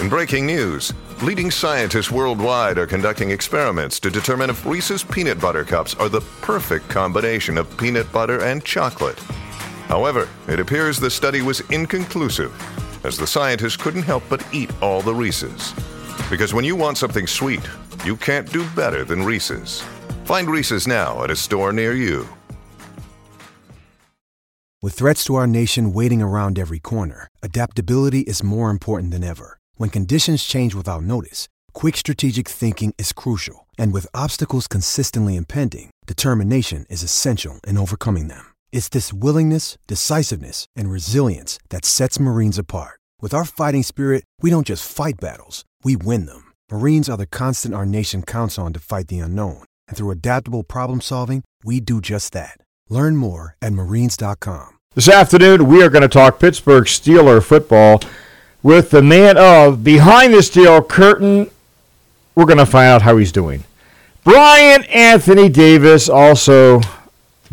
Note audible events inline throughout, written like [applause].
In breaking news, leading scientists worldwide are conducting experiments to determine if Reese's Peanut Butter Cups are the perfect combination of peanut butter and chocolate. However, it appears the study was inconclusive, as the scientists couldn't help but eat all the Reese's. Because when you want something sweet, you can't do better than Reese's. Find Reese's now at a store near you. With threats to our nation waiting around every corner, adaptability is more important than ever. When conditions change without notice, quick strategic thinking is crucial. And with obstacles consistently impending, determination is essential in overcoming them. It's this willingness, decisiveness, and resilience that sets Marines apart. With our fighting spirit, we don't just fight battles, we win them. Marines are the constant our nation counts on to fight the unknown. And through adaptable problem solving, we do just that. Learn more at marines.com. This afternoon, we are going to talk Pittsburgh Steeler football with the man of Behind the Steel Curtain. We're going to find out how he's doing. Brian Anthony Davis, also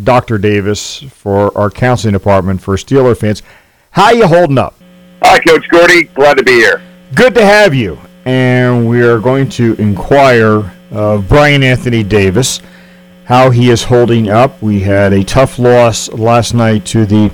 Dr. Davis for our counseling department for Steeler fans. How you holding up? Hi, Coach Gordy. Glad to be here. Good to have you. And we are going to inquire of Brian Anthony Davis how he is holding up. We had a tough loss last night to the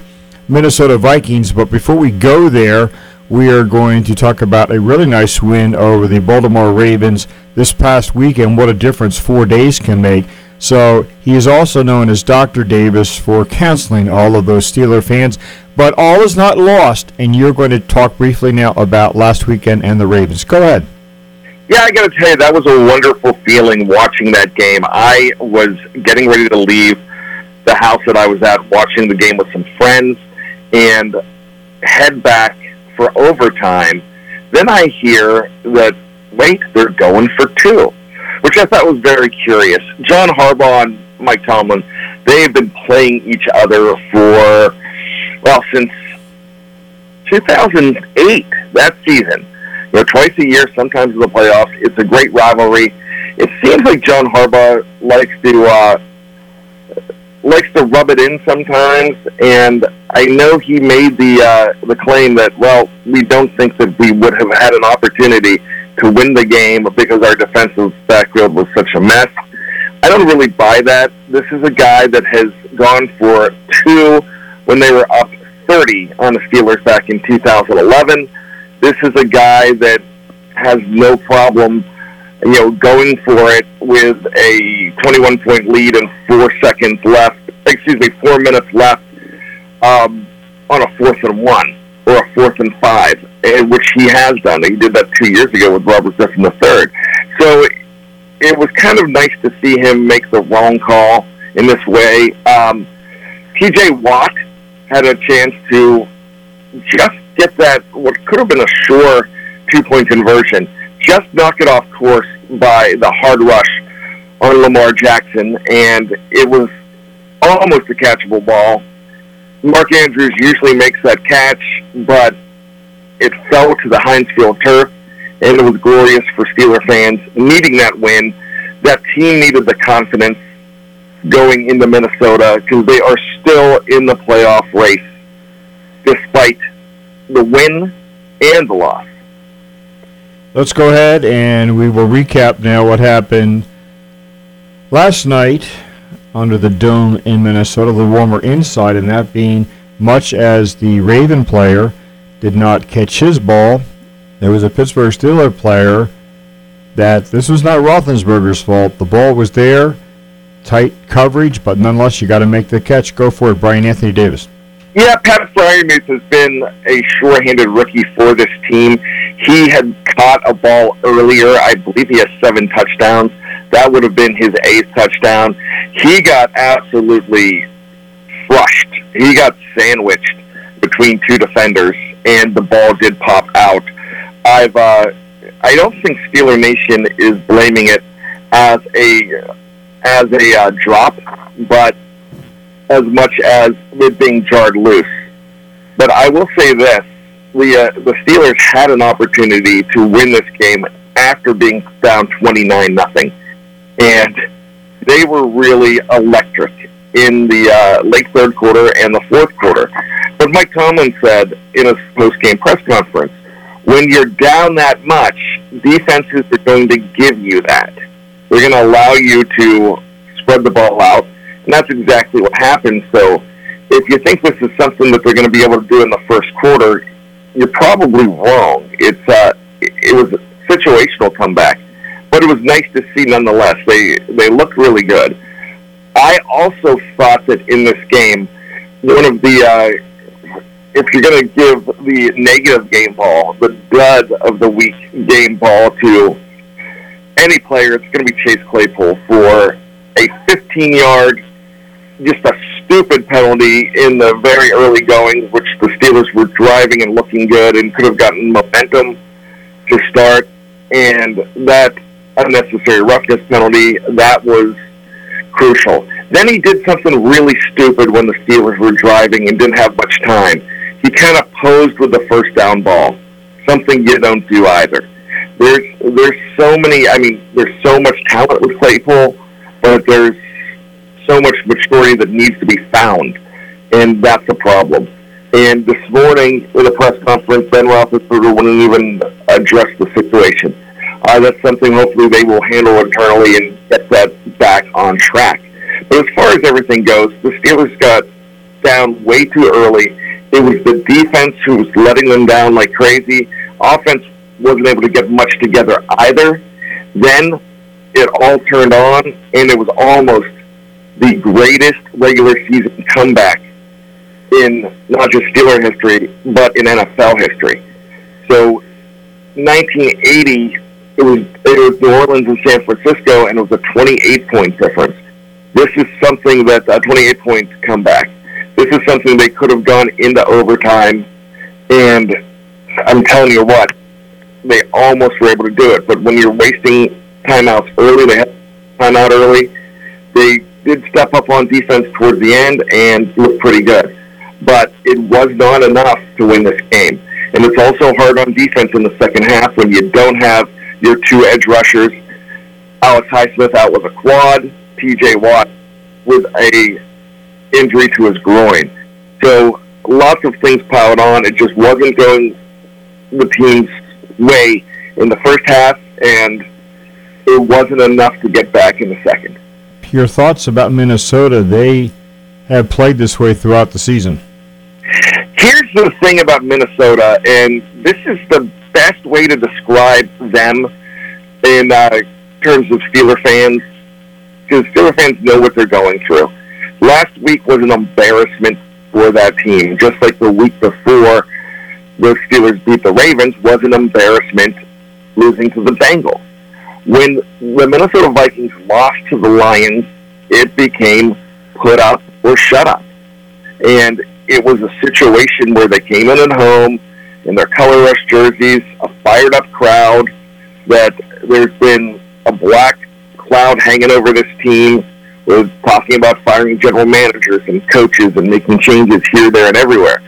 Minnesota Vikings, but before we go there, we are going to talk about a really nice win over the Baltimore Ravens this past weekend. What a difference four days can make. So he is also known as Dr. Davis for counseling all of those Steeler fans. But all is not lost, and you're going to talk briefly now about last weekend and the Ravens. Go ahead. Yeah, I got to tell you, that was a wonderful feeling watching that game. I was getting ready to leave the house that I was at, watching the game with some friends, and head back for overtime. Then I hear that, wait, they're going for two, which I thought was very curious. John Harbaugh and Mike Tomlin, they have been playing each other for, well, since 2008, that season. You know, twice a year, sometimes in the playoffs. It's a great rivalry. It seems like John Harbaugh likes to uh, likes to rub it in sometimes, and I know he made the uh, the claim that well, we don't think that we would have had an opportunity to win the game because our defensive backfield was such a mess. I don't really buy that. This is a guy that has gone for two when they were up 30 on the Steelers back in 2011 this is a guy that has no problem, you know, going for it with a 21 point lead and four seconds left. Excuse me, four minutes left um, on a fourth and one or a fourth and five, which he has done. He did that two years ago with Robert Griffin III. So it was kind of nice to see him make the wrong call in this way. Um, T.J. Watt had a chance to just get that what could have been a sure two point conversion, just knock it off course by the hard rush on Lamar Jackson, and it was almost a catchable ball. Mark Andrews usually makes that catch, but it fell to the Heinz Field turf, and it was glorious for Steeler fans needing that win. That team needed the confidence going into Minnesota because they are still in the playoff race despite the win and the loss. Let's go ahead and we will recap now what happened last night under the dome in Minnesota, the warmer inside, and that being much as the Raven player did not catch his ball, there was a Pittsburgh Steeler player that this was not Roethlisberger's fault. The ball was there, tight coverage, but nonetheless, you got to make the catch. Go for it, Brian Anthony Davis. Yeah, Pat Freiermuth has been a sure-handed rookie for this team. He had caught a ball earlier. I believe he has seven touchdowns. That would have been his eighth touchdown. He got absolutely crushed. He got sandwiched between two defenders, and the ball did pop out. I've uh, I don't think Steeler Nation is blaming it as a as a uh, drop, but as much as it being jarred loose. But I will say this: the uh, the Steelers had an opportunity to win this game after being down twenty nine nothing, and they were really electric in the uh, late third quarter and the fourth quarter. But Mike Tomlin said in a post game press conference, when you're down that much, defenses are going to give you that. They're going to allow you to spread the ball out and that's exactly what happened. So if you think this is something that they're going to be able to do in the first quarter, you're probably wrong. It's uh, it was a situational comeback, but it was nice to see nonetheless. They they looked really good. I also thought that in this game, one of the uh, if you're going to give the negative game ball, the dud of the week game ball to any player, it's going to be Chase Claypool for a 15 yard just a stupid penalty in the very early goings, which the Steelers were driving and looking good and could have gotten momentum to start. And that unnecessary roughness penalty, that was crucial. Then he did something really stupid when the Steelers were driving and didn't have much time. He kind of posed with the first down ball, something you don't do either. There's there's so many. I mean, there's so much talent with Claypool, but there's so much maturity that needs to be found, and that's a problem. And this morning, in a press conference, Ben Roethlisberger wouldn't even address the situation. Uh, that's something hopefully they will handle internally and get that back on track. But as far as everything goes, the Steelers got down way too early. It was the defense who was letting them down like crazy. Offense wasn't able to get much together either. Then it all turned on, and it was almost the greatest regular season comeback in not just Steeler history, but in NFL history. So, 1980, it was it was New Orleans and San Francisco, and it was a 28 point difference. This is something that a 28 point comeback. This is something they could have gone into overtime, and I'm telling you what, they almost were able to do it. But when you're wasting timeouts early, they had timeout early. They did step up on defense towards the end and looked pretty good. But it was not enough to win this game. And it's also hard on defense in the second half when you don't have your two edge rushers. Alex Highsmith out with a quad, TJ Watt with a injury to his groin. So lots of things piled on. It just wasn't going the team's way in the first half, and it wasn't enough to get back in the second your thoughts about Minnesota. They have played this way throughout the season. Here's the thing about Minnesota, and this is the best way to describe them in uh, terms of Steeler fans, because Steeler fans know what they're going through. Last week was an embarrassment for that team, just like the week before the Steelers beat the Ravens was an embarrassment losing to the Bengals when the Minnesota Vikings lost to the Lions, it became put up or shut up. And it was a situation where they came in at home in their color rush jerseys, a fired up crowd, that there's been a black cloud hanging over this team. We're talking about firing general managers and coaches and making changes here, there, and everywhere.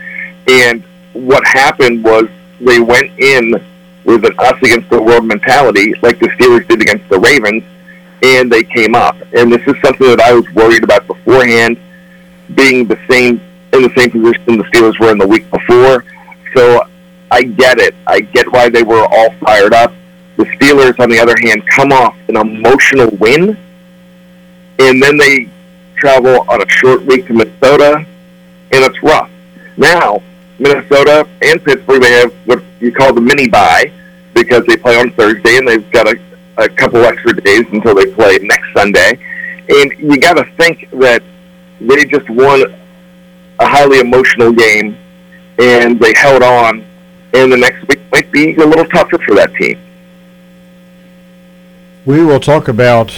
And what happened was they went in with an us against the world mentality, like the Steelers did against the Ravens, and they came up. And this is something that I was worried about beforehand, being the same in the same position the Steelers were in the week before. So I get it. I get why they were all fired up. The Steelers, on the other hand, come off an emotional win, and then they travel on a short week to Minnesota, and it's rough. Now, Minnesota and Pittsburgh, they have what you call the mini bye, because they play on Thursday and they've got a, a couple extra days until they play next Sunday. And you got to think that they just won a highly emotional game and they held on. And the next week might be a little tougher for that team. We will talk about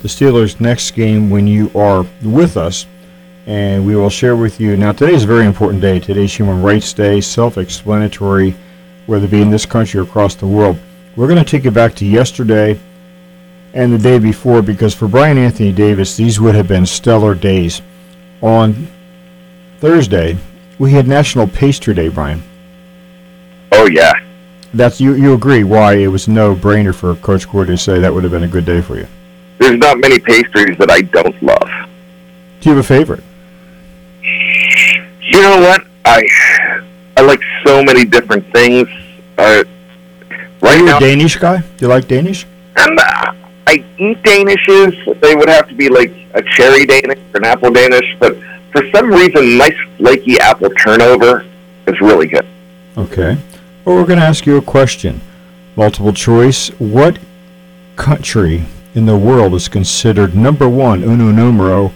the Steelers' next game when you are with us, and we will share with you. Now, today is a very important day. Today's Human Rights Day, self explanatory, whether it be in this country or across the world. We're going to take it back to yesterday and the day before because for Brian Anthony Davis, these would have been stellar days. On Thursday, we had National Pastry Day, Brian. Oh, yeah. That's you. You agree why it was no brainer for Coach Gordon to say that would have been a good day for you. There's not many pastries that I don't love. Do you have a favorite? You know what? I I like so many different things. Uh, Are right you now, a Danish guy? Do you like Danish? I'm, uh, I eat Danishes. They would have to be like a cherry Danish or an apple Danish, but for some reason, nice flaky apple turnover is really good. Okay. Well, we're going to ask you a question. Multiple choice. What country in the world is considered number one, uno numero,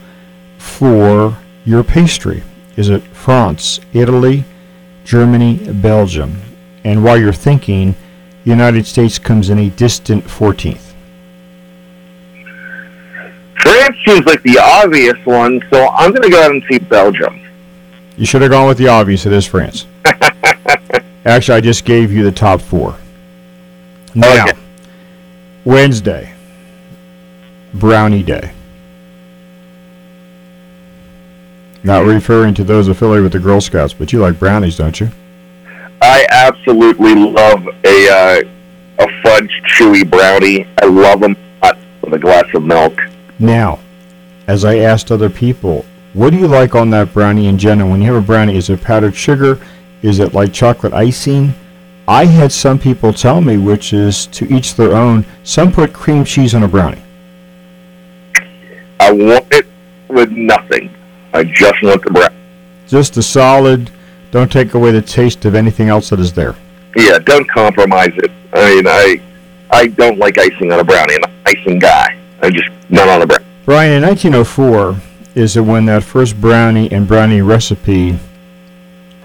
for your pastry? Is it France, Italy, Germany, Belgium? And while you're thinking, the United States comes in a distant 14th. France seems like the obvious one, so I'm going to go ahead and see Belgium. You should have gone with the obvious. It is France. [laughs] Actually, I just gave you the top four. Now, Okay. Wednesday, Brownie Day. Not referring to those affiliated with the Girl Scouts, but you like brownies, don't you? I absolutely love a uh, a fudge chewy brownie. I love them hot with a glass of milk. Now, as I asked other people, what do you like on that brownie in general? When you have a brownie, is it powdered sugar? Is it like chocolate icing? I had some people tell me, which is to each their own. Some put cream cheese on a brownie. I want it with nothing. I just want the brownie. Just a solid. Don't take away the taste of anything else that is there. Yeah, don't compromise it. I mean, I I don't like icing on a brownie. I'm an icing guy. I just not on a brownie. Brian, in 1904 is it when that first brownie and brownie recipe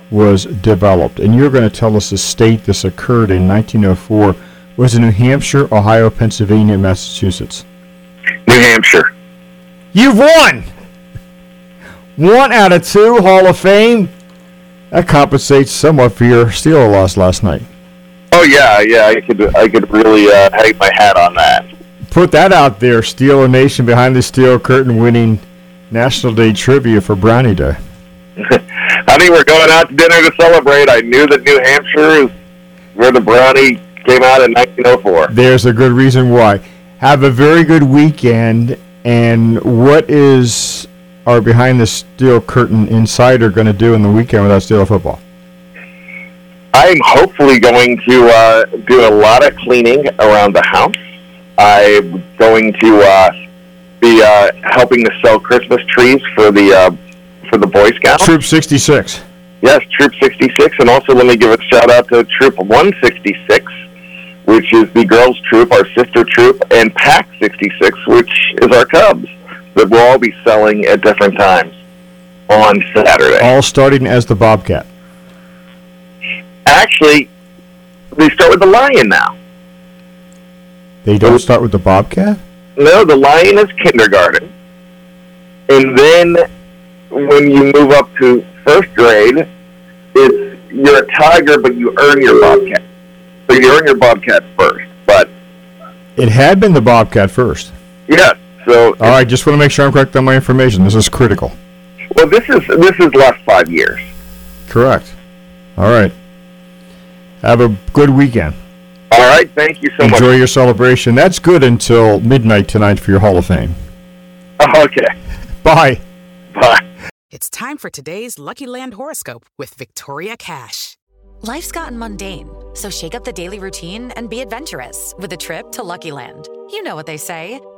was developed. And you're going to tell us the state this occurred in 1904. Was it New Hampshire, Ohio, Pennsylvania, Massachusetts? New Hampshire. You've won! One out of two, Hall of Fame. That compensates somewhat for your Steeler loss last night. Oh yeah, yeah. I could I could really uh, hang my hat on that. Put that out there, Steeler Nation behind the steel curtain winning National Day trivia for Brownie Day. I [laughs] Honey, we're going out to dinner to celebrate. I knew that New Hampshire is where the brownie came out in 1904. There's a good reason why. Have a very good weekend. And what is our behind the steel curtain insider going to do in the weekend without Steeler football? I'm hopefully going to uh, do a lot of cleaning around the house. I'm going to uh, be uh, helping to sell Christmas trees for the uh, for the Boy Scouts. Troop 66. Yes, Troop 66, and also let me give a shout out to Troop 166, which is the girls' troop, our sister troop, and Pack 66, which is our Cubs, that we'll all be selling at different times on Saturday. All starting as the Bobcat. Actually, they start with the Lion now. They don't start with the Bobcat? No, the Lion is kindergarten, and then when you move up to first grade, it's you're a tiger, but you earn your Bobcat. So you earn your Bobcat first, but It had been the Bobcat first. yes. So All right, just want to make sure I'm correct on my information. This is critical. well, this is this is last five years. Correct. All right. Have a good weekend. All right, thank you so Enjoy much. Enjoy your celebration. That's good until midnight tonight for your Hall of Fame. [laughs] Okay, Bye. bye. It's time for today's Lucky Land horoscope with Victoria Cash. Life's gotten mundane, so shake up the daily routine and be adventurous with a trip to Lucky Land. You know what they say